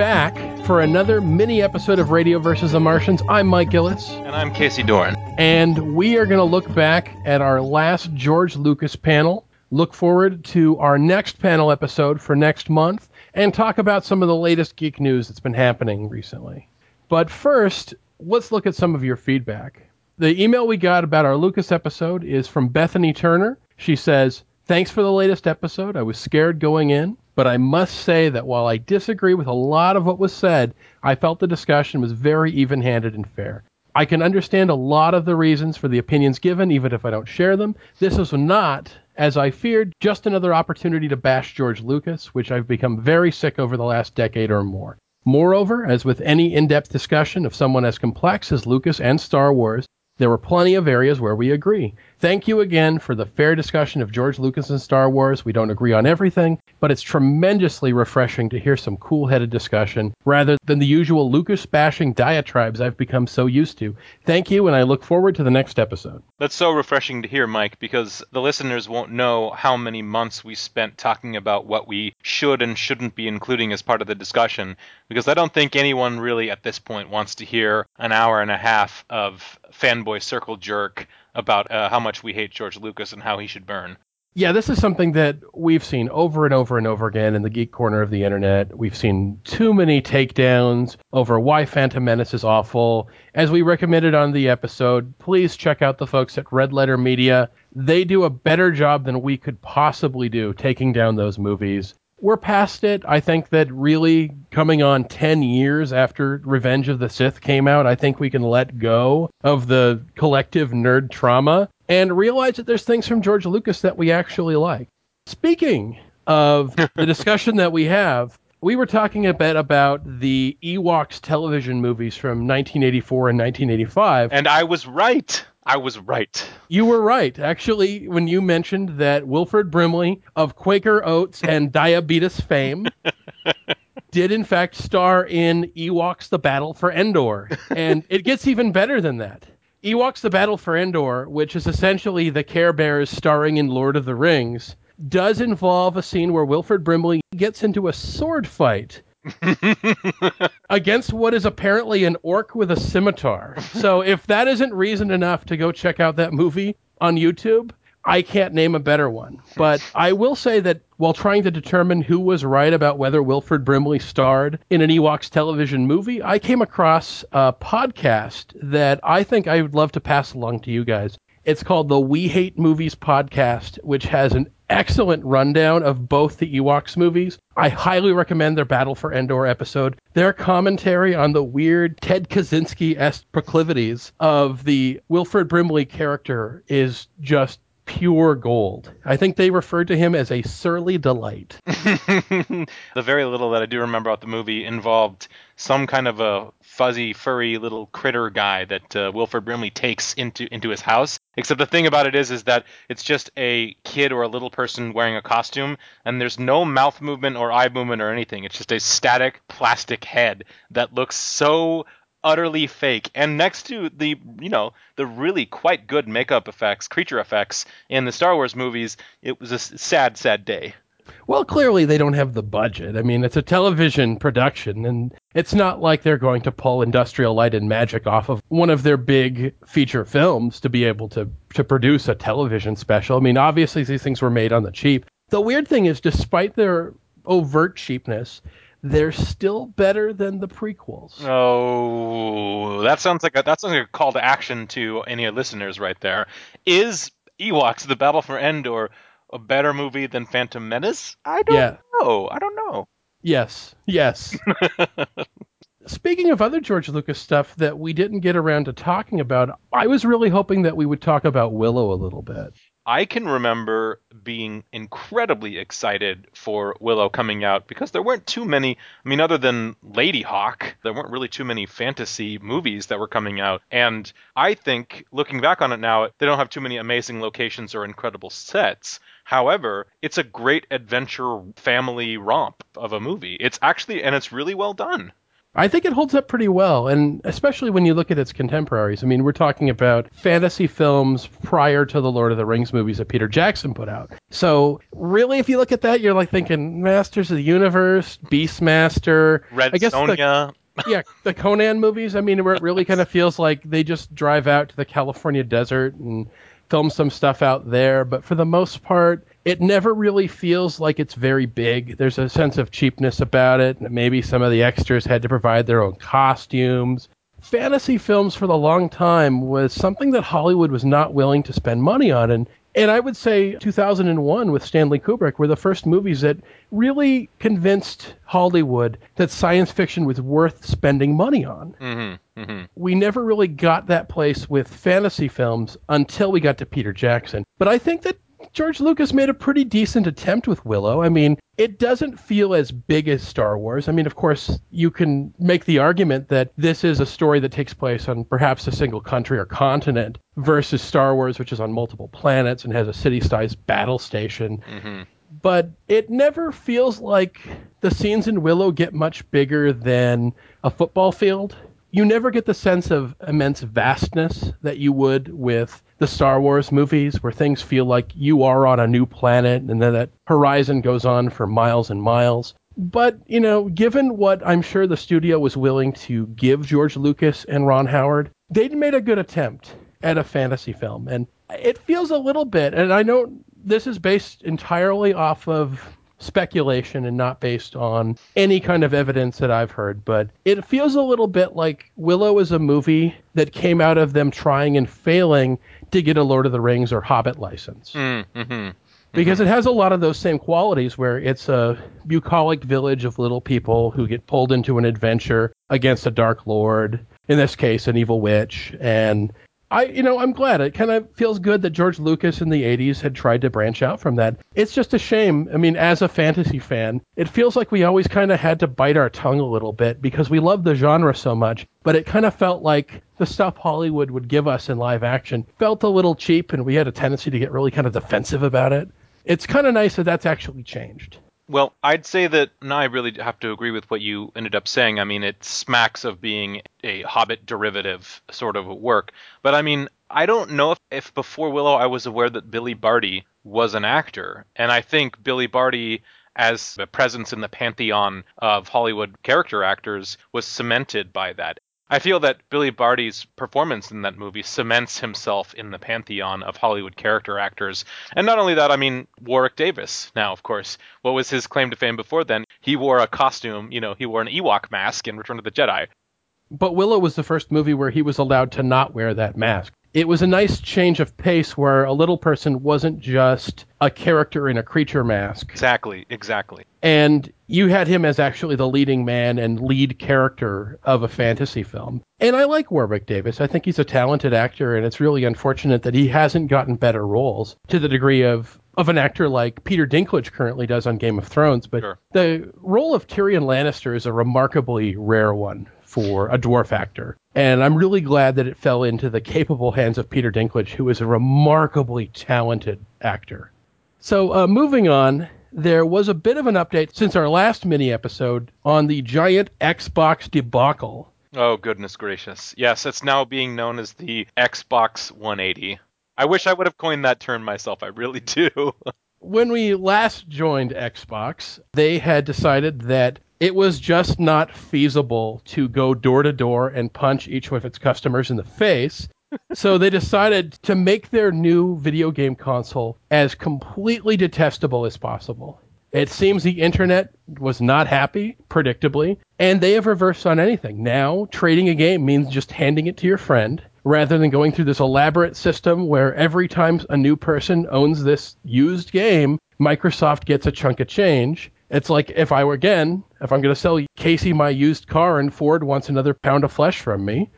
back for another mini episode of Radio versus the Martians. I'm Mike Gillis. And I'm Casey Doran. And we are going to look back at our last George Lucas panel, look forward to our next panel episode for next month, and talk about some of the latest geek news that's been happening recently. But first, let's look at some of your feedback. The email we got about our Lucas episode is from Bethany Turner. She says, Thanks for the latest episode. I was scared going in, but I must say that while I disagree with a lot of what was said, I felt the discussion was very even handed and fair. I can understand a lot of the reasons for the opinions given, even if I don't share them. This is not, as I feared, just another opportunity to bash George Lucas, which I've become very sick over the last decade or more. Moreover, as with any in depth discussion of someone as complex as Lucas and Star Wars, there were plenty of areas where we agree. Thank you again for the fair discussion of George Lucas and Star Wars. We don't agree on everything, but it's tremendously refreshing to hear some cool headed discussion rather than the usual Lucas bashing diatribes I've become so used to. Thank you, and I look forward to the next episode. That's so refreshing to hear, Mike, because the listeners won't know how many months we spent talking about what we should and shouldn't be including as part of the discussion, because I don't think anyone really at this point wants to hear an hour and a half of fanboy circle jerk about uh, how much we hate George Lucas and how he should burn. Yeah, this is something that we've seen over and over and over again in the geek corner of the internet. We've seen too many takedowns over why Phantom Menace is awful. As we recommended on the episode, please check out the folks at Red Letter Media. They do a better job than we could possibly do taking down those movies we're past it. I think that really coming on 10 years after Revenge of the Sith came out, I think we can let go of the collective nerd trauma and realize that there's things from George Lucas that we actually like. Speaking of the discussion that we have, we were talking a bit about the Ewoks television movies from 1984 and 1985. And I was right. I was right. You were right. Actually, when you mentioned that Wilford Brimley of Quaker Oats and diabetes fame did in fact star in Ewoks The Battle for Endor. And it gets even better than that. Ewoks The Battle for Endor, which is essentially the Care Bears starring in Lord of the Rings, does involve a scene where Wilford Brimley gets into a sword fight against what is apparently an orc with a scimitar. So if that isn't reason enough to go check out that movie on YouTube, I can't name a better one. But I will say that while trying to determine who was right about whether Wilford Brimley starred in an Ewoks television movie, I came across a podcast that I think I would love to pass along to you guys. It's called the We Hate Movies podcast, which has an excellent rundown of both the Ewoks movies. I highly recommend their Battle for Endor episode. Their commentary on the weird Ted Kaczynski esque proclivities of the Wilford Brimley character is just pure gold. I think they referred to him as a surly delight. the very little that I do remember about the movie involved some kind of a fuzzy, furry little critter guy that uh, Wilford Brimley takes into into his house. Except the thing about it is, is that it's just a kid or a little person wearing a costume, and there's no mouth movement or eye movement or anything. It's just a static plastic head that looks so utterly fake. And next to the, you know, the really quite good makeup effects, creature effects in the Star Wars movies, it was a sad, sad day. Well, clearly they don't have the budget. I mean, it's a television production, and it's not like they're going to pull Industrial Light and Magic off of one of their big feature films to be able to to produce a television special. I mean, obviously these things were made on the cheap. The weird thing is, despite their overt cheapness, they're still better than the prequels. Oh, that sounds like a, that sounds like a call to action to any listeners right there. Is Ewoks: The Battle for Endor a better movie than Phantom Menace? I don't yeah. know. I don't know. Yes. Yes. Speaking of other George Lucas stuff that we didn't get around to talking about, I was really hoping that we would talk about Willow a little bit. I can remember being incredibly excited for Willow coming out because there weren't too many. I mean, other than Ladyhawke, there weren't really too many fantasy movies that were coming out. And I think, looking back on it now, they don't have too many amazing locations or incredible sets. However, it's a great adventure family romp of a movie. It's actually, and it's really well done. I think it holds up pretty well, and especially when you look at its contemporaries. I mean, we're talking about fantasy films prior to the Lord of the Rings movies that Peter Jackson put out. So, really, if you look at that, you're like thinking Masters of the Universe, Beastmaster, Red I guess the- Sonja. yeah, the Conan movies. I mean, where it really kind of feels like they just drive out to the California desert and film some stuff out there. But for the most part, it never really feels like it's very big. There's a sense of cheapness about it. Maybe some of the extras had to provide their own costumes. Fantasy films for the long time was something that Hollywood was not willing to spend money on. And and I would say 2001 with Stanley Kubrick were the first movies that really convinced Hollywood that science fiction was worth spending money on. Mm-hmm, mm-hmm. We never really got that place with fantasy films until we got to Peter Jackson. But I think that George Lucas made a pretty decent attempt with Willow. I mean, it doesn't feel as big as Star Wars. I mean, of course, you can make the argument that this is a story that takes place on perhaps a single country or continent versus Star Wars, which is on multiple planets and has a city sized battle station. Mm-hmm. But it never feels like the scenes in Willow get much bigger than a football field. You never get the sense of immense vastness that you would with the Star Wars movies, where things feel like you are on a new planet and then that horizon goes on for miles and miles. But, you know, given what I'm sure the studio was willing to give George Lucas and Ron Howard, they'd made a good attempt at a fantasy film. And it feels a little bit, and I know this is based entirely off of speculation and not based on any kind of evidence that I've heard, but it feels a little bit like Willow is a movie that came out of them trying and failing to get a Lord of the Rings or Hobbit license. Mm-hmm. Because it has a lot of those same qualities where it's a bucolic village of little people who get pulled into an adventure against a dark lord, in this case, an evil witch, and I, you know, I'm glad. It kind of feels good that George Lucas in the 80s had tried to branch out from that. It's just a shame. I mean, as a fantasy fan, it feels like we always kind of had to bite our tongue a little bit because we love the genre so much, but it kind of felt like the stuff Hollywood would give us in live action felt a little cheap and we had a tendency to get really kind of defensive about it. It's kind of nice that that's actually changed. Well, I'd say that now I really have to agree with what you ended up saying. I mean, it smacks of being a Hobbit derivative sort of work. But I mean, I don't know if, if before Willow I was aware that Billy Barty was an actor. And I think Billy Barty as a presence in the pantheon of Hollywood character actors was cemented by that. I feel that Billy Barty's performance in that movie cements himself in the pantheon of Hollywood character actors. And not only that, I mean, Warwick Davis now, of course. What was his claim to fame before then? He wore a costume, you know, he wore an Ewok mask in Return of the Jedi. But Willow was the first movie where he was allowed to not wear that mask. It was a nice change of pace where a little person wasn't just a character in a creature mask. Exactly, exactly. And you had him as actually the leading man and lead character of a fantasy film. And I like Warwick Davis. I think he's a talented actor, and it's really unfortunate that he hasn't gotten better roles to the degree of of an actor like Peter Dinklage currently does on Game of Thrones. But Sure. the role of Tyrion Lannister is a remarkably rare one for a dwarf actor. And I'm really glad that it fell into the capable hands of Peter Dinklage, who is a remarkably talented actor. So, uh, moving on, there was a bit of an update since our last mini episode on the giant Xbox debacle. Oh, goodness gracious. Yes, it's now being known as the Xbox 180. I wish I would have coined that term myself. I really do. When we last joined Xbox, they had decided that it was just not feasible to go door to door and punch each of its customers in the face. so they decided to make their new video game console as completely detestable as possible. It seems the internet was not happy, predictably, and they have reversed on anything. Now, trading a game means just handing it to your friend rather than going through this elaborate system where every time a new person owns this used game, Microsoft gets a chunk of change. It's like if I were again, if I'm going to sell Casey my used car and Ford wants another pound of flesh from me,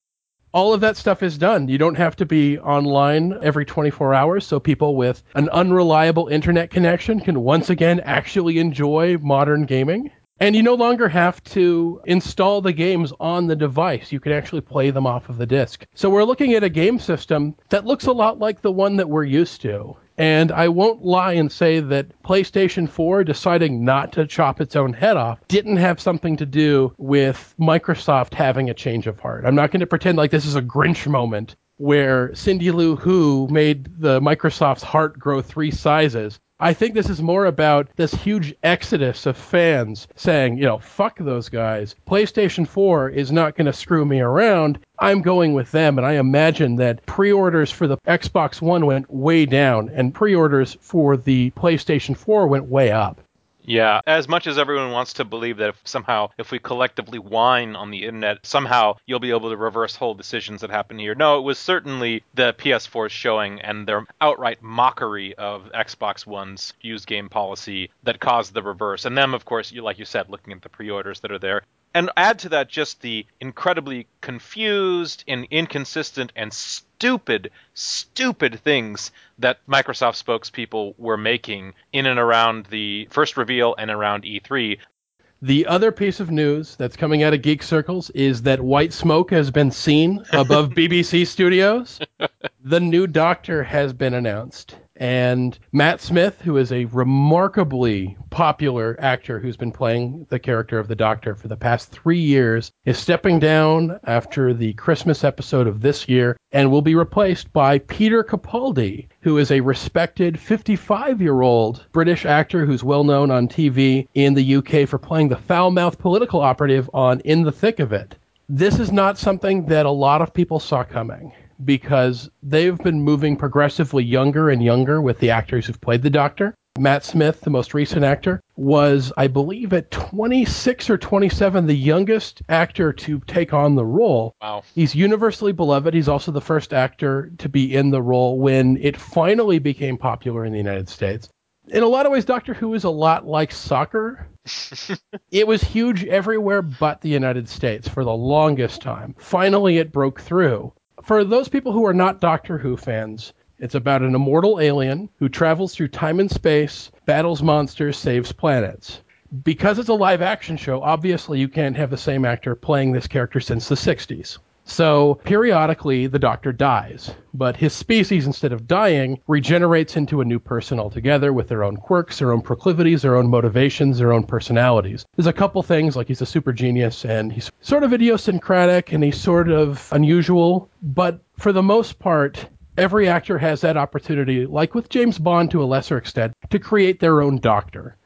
all of that stuff is done. You don't have to be online every 24 hours, so people with an unreliable internet connection can once again actually enjoy modern gaming. And you no longer have to install the games on the device. You can actually play them off of the disk. So we're looking at a game system that looks a lot like the one that we're used to. And I won't lie and say that PlayStation 4 deciding not to chop its own head off didn't have something to do with Microsoft having a change of heart. I'm not going to pretend like this is a Grinch moment where Cindy Lou Who made the Microsoft's heart grow three sizes. I think this is more about this huge exodus of fans saying, you know, fuck those guys. PlayStation 4 is not going to screw me around. I'm going with them. And I imagine that pre orders for the Xbox One went way down and pre orders for the PlayStation 4 went way up. Yeah, as much as everyone wants to believe that if somehow, if we collectively whine on the internet, somehow you'll be able to reverse whole decisions that happen here. No, it was certainly the PS4 showing and their outright mockery of Xbox One's used game policy that caused the reverse. And them, of course, you like you said, looking at the pre-orders that are there. And add to that just the incredibly confused and inconsistent and stupid, stupid things that Microsoft spokespeople were making in and around the first reveal and around E3. The other piece of news that's coming out of geek circles is that white smoke has been seen above BBC studios. The new Doctor has been announced. And Matt Smith, who is a remarkably popular actor who's been playing the character of the Doctor for the past three years, is stepping down after the Christmas episode of this year and will be replaced by Peter Capaldi, who is a respected 55 year old British actor who's well known on TV in the UK for playing the foul mouthed political operative on In the Thick of It. This is not something that a lot of people saw coming because they've been moving progressively younger and younger with the actors who've played the Doctor. Matt Smith, the most recent actor, was, I believe, at 26 or 27, the youngest actor to take on the role. Wow. He's universally beloved. He's also the first actor to be in the role when it finally became popular in the United States. In a lot of ways, Doctor Who is a lot like soccer. it was huge everywhere but the United States for the longest time. Finally, it broke through for those people who are not Doctor Who fans, it's about an immortal alien who travels through time and space, battles monsters, saves planets. Because it's a live action show, obviously you can't have the same actor playing this character since the 60s. So periodically the doctor dies, but his species, instead of dying, regenerates into a new person altogether with their own quirks, their own proclivities, their own motivations, their own personalities. There's a couple things like he's a super genius and he's sort of idiosyncratic and he's sort of unusual, but for the most part, every actor has that opportunity, like with James Bond to a lesser extent, to create their own doctor.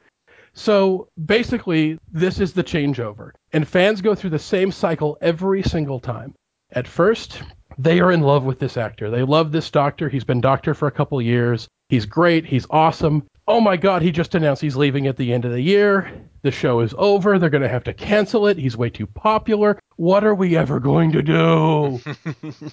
So basically, this is the changeover. And fans go through the same cycle every single time. At first, they are in love with this actor. They love this doctor. He's been doctor for a couple years. He's great. He's awesome. Oh my God, he just announced he's leaving at the end of the year. The show is over. They're going to have to cancel it. He's way too popular. What are we ever going to do?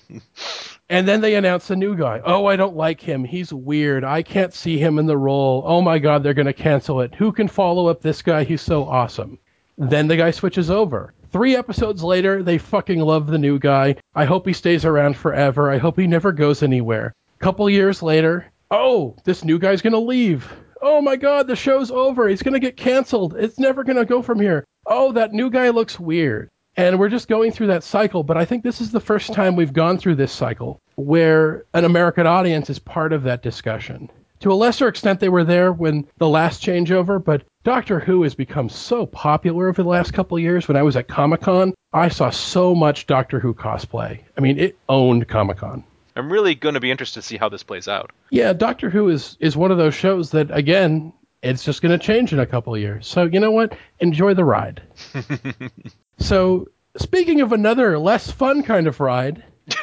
and then they announce a new guy. Oh, I don't like him. He's weird. I can't see him in the role. Oh my God, they're going to cancel it. Who can follow up this guy? He's so awesome. Then the guy switches over. Three episodes later, they fucking love the new guy. I hope he stays around forever. I hope he never goes anywhere. Couple years later, oh, this new guy's gonna leave. Oh my god, the show's over. He's gonna get canceled. It's never gonna go from here. Oh, that new guy looks weird. And we're just going through that cycle, but I think this is the first time we've gone through this cycle where an American audience is part of that discussion. To a lesser extent, they were there when the last changeover, but Doctor Who has become so popular over the last couple of years. When I was at Comic Con, I saw so much Doctor Who cosplay. I mean, it owned Comic Con. I'm really going to be interested to see how this plays out. Yeah, Doctor Who is is one of those shows that again, it's just going to change in a couple of years. So you know what? Enjoy the ride. so speaking of another less fun kind of ride.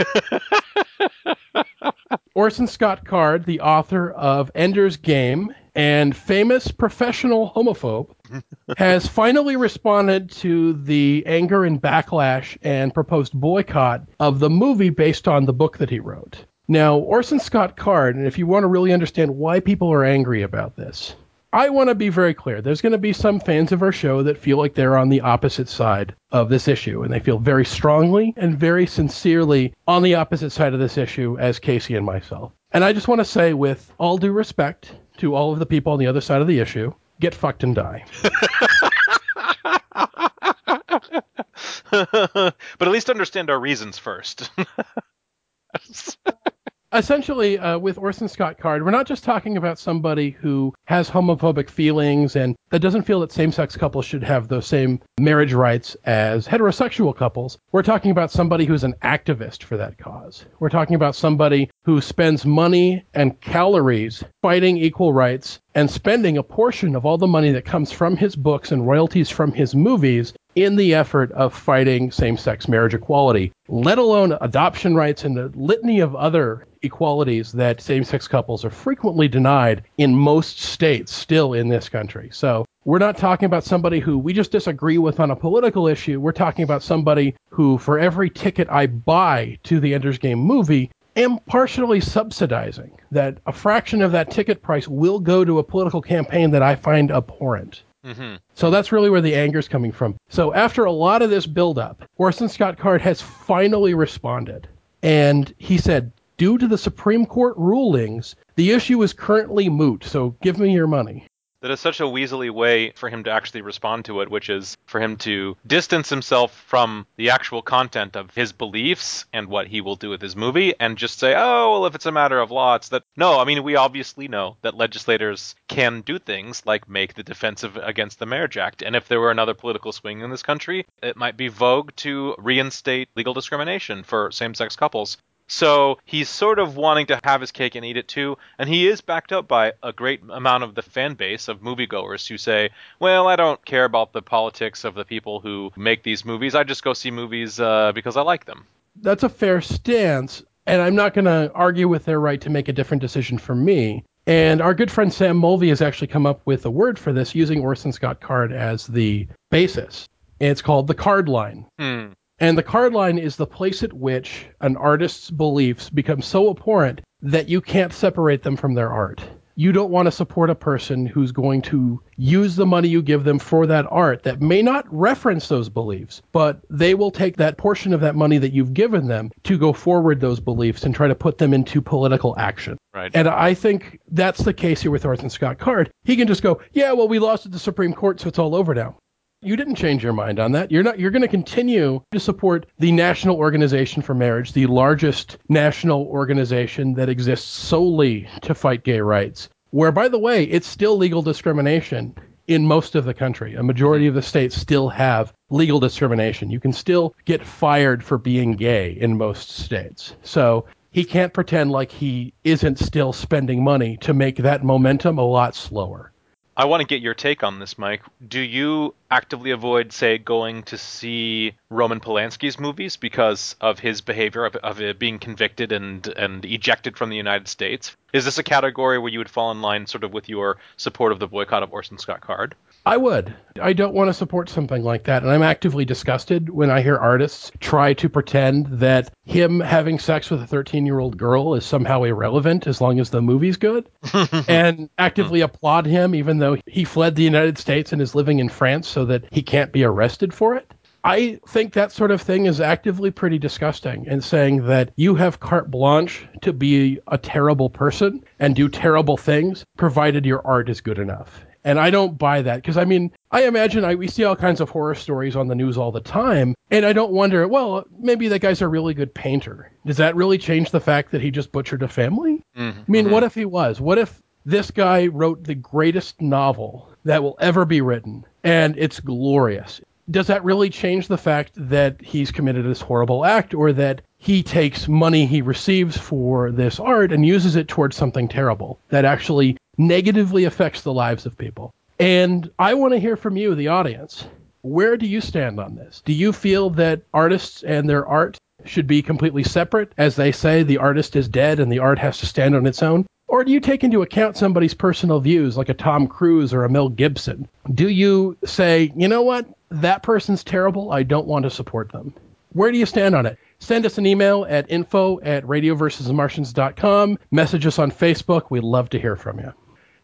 Orson Scott Card, the author of Ender's Game and famous professional homophobe, has finally responded to the anger and backlash and proposed boycott of the movie based on the book that he wrote. Now, Orson Scott Card, and if you want to really understand why people are angry about this, I want to be very clear. There's going to be some fans of our show that feel like they're on the opposite side of this issue, and they feel very strongly and very sincerely on the opposite side of this issue as Casey and myself. And I just want to say, with all due respect to all of the people on the other side of the issue, get fucked and die. but at least understand our reasons first. essentially uh, with Orson Scott Card, we're not just talking about somebody who has homophobic feelings and that doesn't feel that same-sex couples should have those same marriage rights as heterosexual couples. We're talking about somebody who's an activist for that cause. We're talking about somebody who spends money and calories fighting equal rights and spending a portion of all the money that comes from his books and royalties from his movies in the effort of fighting same sex marriage equality, let alone adoption rights and the litany of other equalities that same sex couples are frequently denied in most states still in this country. So we're not talking about somebody who we just disagree with on a political issue. We're talking about somebody who, for every ticket I buy to the Ender's Game movie, am partially subsidizing. That a fraction of that ticket price will go to a political campaign that I find abhorrent. Mm-hmm. So that's really where the anger is coming from. So after a lot of this buildup, Orson Scott Card has finally responded. And he said, due to the Supreme Court rulings, the issue is currently moot, so give me your money that is such a weaselly way for him to actually respond to it, which is for him to distance himself from the actual content of his beliefs and what he will do with his movie and just say, oh, well, if it's a matter of law, it's that. No, I mean, we obviously know that legislators can do things like make the Defensive Against the Marriage Act. And if there were another political swing in this country, it might be vogue to reinstate legal discrimination for same sex couples. So he's sort of wanting to have his cake and eat it too, and he is backed up by a great amount of the fan base of moviegoers who say, "Well, I don't care about the politics of the people who make these movies. I just go see movies uh, because I like them." That's a fair stance, and I'm not going to argue with their right to make a different decision for me. And our good friend Sam Mulvey has actually come up with a word for this using Orson Scott Card as the basis. And it's called the card line. Hmm. And the card line is the place at which an artist's beliefs become so abhorrent that you can't separate them from their art. You don't want to support a person who's going to use the money you give them for that art that may not reference those beliefs, but they will take that portion of that money that you've given them to go forward those beliefs and try to put them into political action. Right. And I think that's the case here with Orson Scott Card. He can just go, yeah, well, we lost at the Supreme Court, so it's all over now. You didn't change your mind on that. You're not you're going to continue to support the National Organization for Marriage, the largest national organization that exists solely to fight gay rights. Where by the way, it's still legal discrimination in most of the country. A majority of the states still have legal discrimination. You can still get fired for being gay in most states. So he can't pretend like he isn't still spending money to make that momentum a lot slower. I want to get your take on this, Mike. Do you actively avoid, say, going to see Roman Polanski's movies because of his behavior of, of being convicted and and ejected from the United States? Is this a category where you would fall in line, sort of, with your support of the boycott of Orson Scott Card? I would. I don't want to support something like that. And I'm actively disgusted when I hear artists try to pretend that him having sex with a 13 year old girl is somehow irrelevant as long as the movie's good and actively applaud him even though he fled the United States and is living in France so that he can't be arrested for it. I think that sort of thing is actively pretty disgusting and saying that you have carte blanche to be a terrible person and do terrible things provided your art is good enough. And I don't buy that because I mean, I imagine I, we see all kinds of horror stories on the news all the time, and I don't wonder, well, maybe that guy's a really good painter. Does that really change the fact that he just butchered a family? Mm-hmm. I mean, what if he was? What if this guy wrote the greatest novel that will ever be written, and it's glorious? Does that really change the fact that he's committed this horrible act, or that he takes money he receives for this art and uses it towards something terrible that actually negatively affects the lives of people. And I want to hear from you, the audience. Where do you stand on this? Do you feel that artists and their art should be completely separate? As they say, the artist is dead and the art has to stand on its own? Or do you take into account somebody's personal views, like a Tom Cruise or a Mel Gibson? Do you say, you know what? That person's terrible. I don't want to support them. Where do you stand on it? Send us an email at info at radioversusmartians.com. Message us on Facebook. We'd love to hear from you.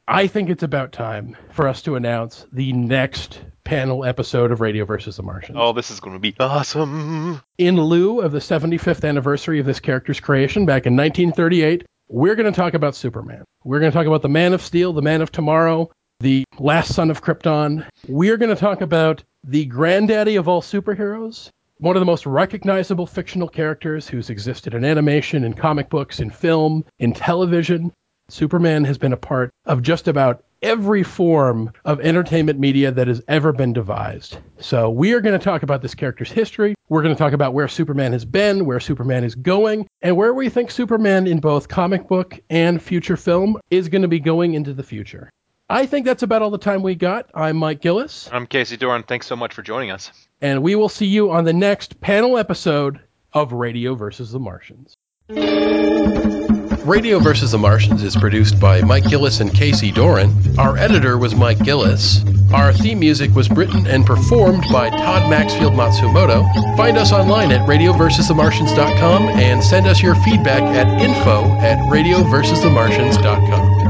I think it's about time for us to announce the next panel episode of Radio versus the Martians. Oh, this is going to be awesome. In lieu of the 75th anniversary of this character's creation back in 1938, we're going to talk about Superman. We're going to talk about the Man of Steel, the Man of Tomorrow, the last son of Krypton. We're going to talk about the granddaddy of all superheroes one of the most recognizable fictional characters who's existed in animation, in comic books, in film, in television. Superman has been a part of just about every form of entertainment media that has ever been devised. So we are going to talk about this character's history. We're going to talk about where Superman has been, where Superman is going, and where we think Superman in both comic book and future film is going to be going into the future. I think that's about all the time we got. I'm Mike Gillis. I'm Casey Doran. Thanks so much for joining us. And we will see you on the next panel episode of Radio versus the Martians. Radio vs. the Martians is produced by Mike Gillis and Casey Doran. Our editor was Mike Gillis. Our theme music was written and performed by Todd Maxfield Matsumoto. Find us online at radioversusthemartians.com and send us your feedback at info at radioversusthemartians.com.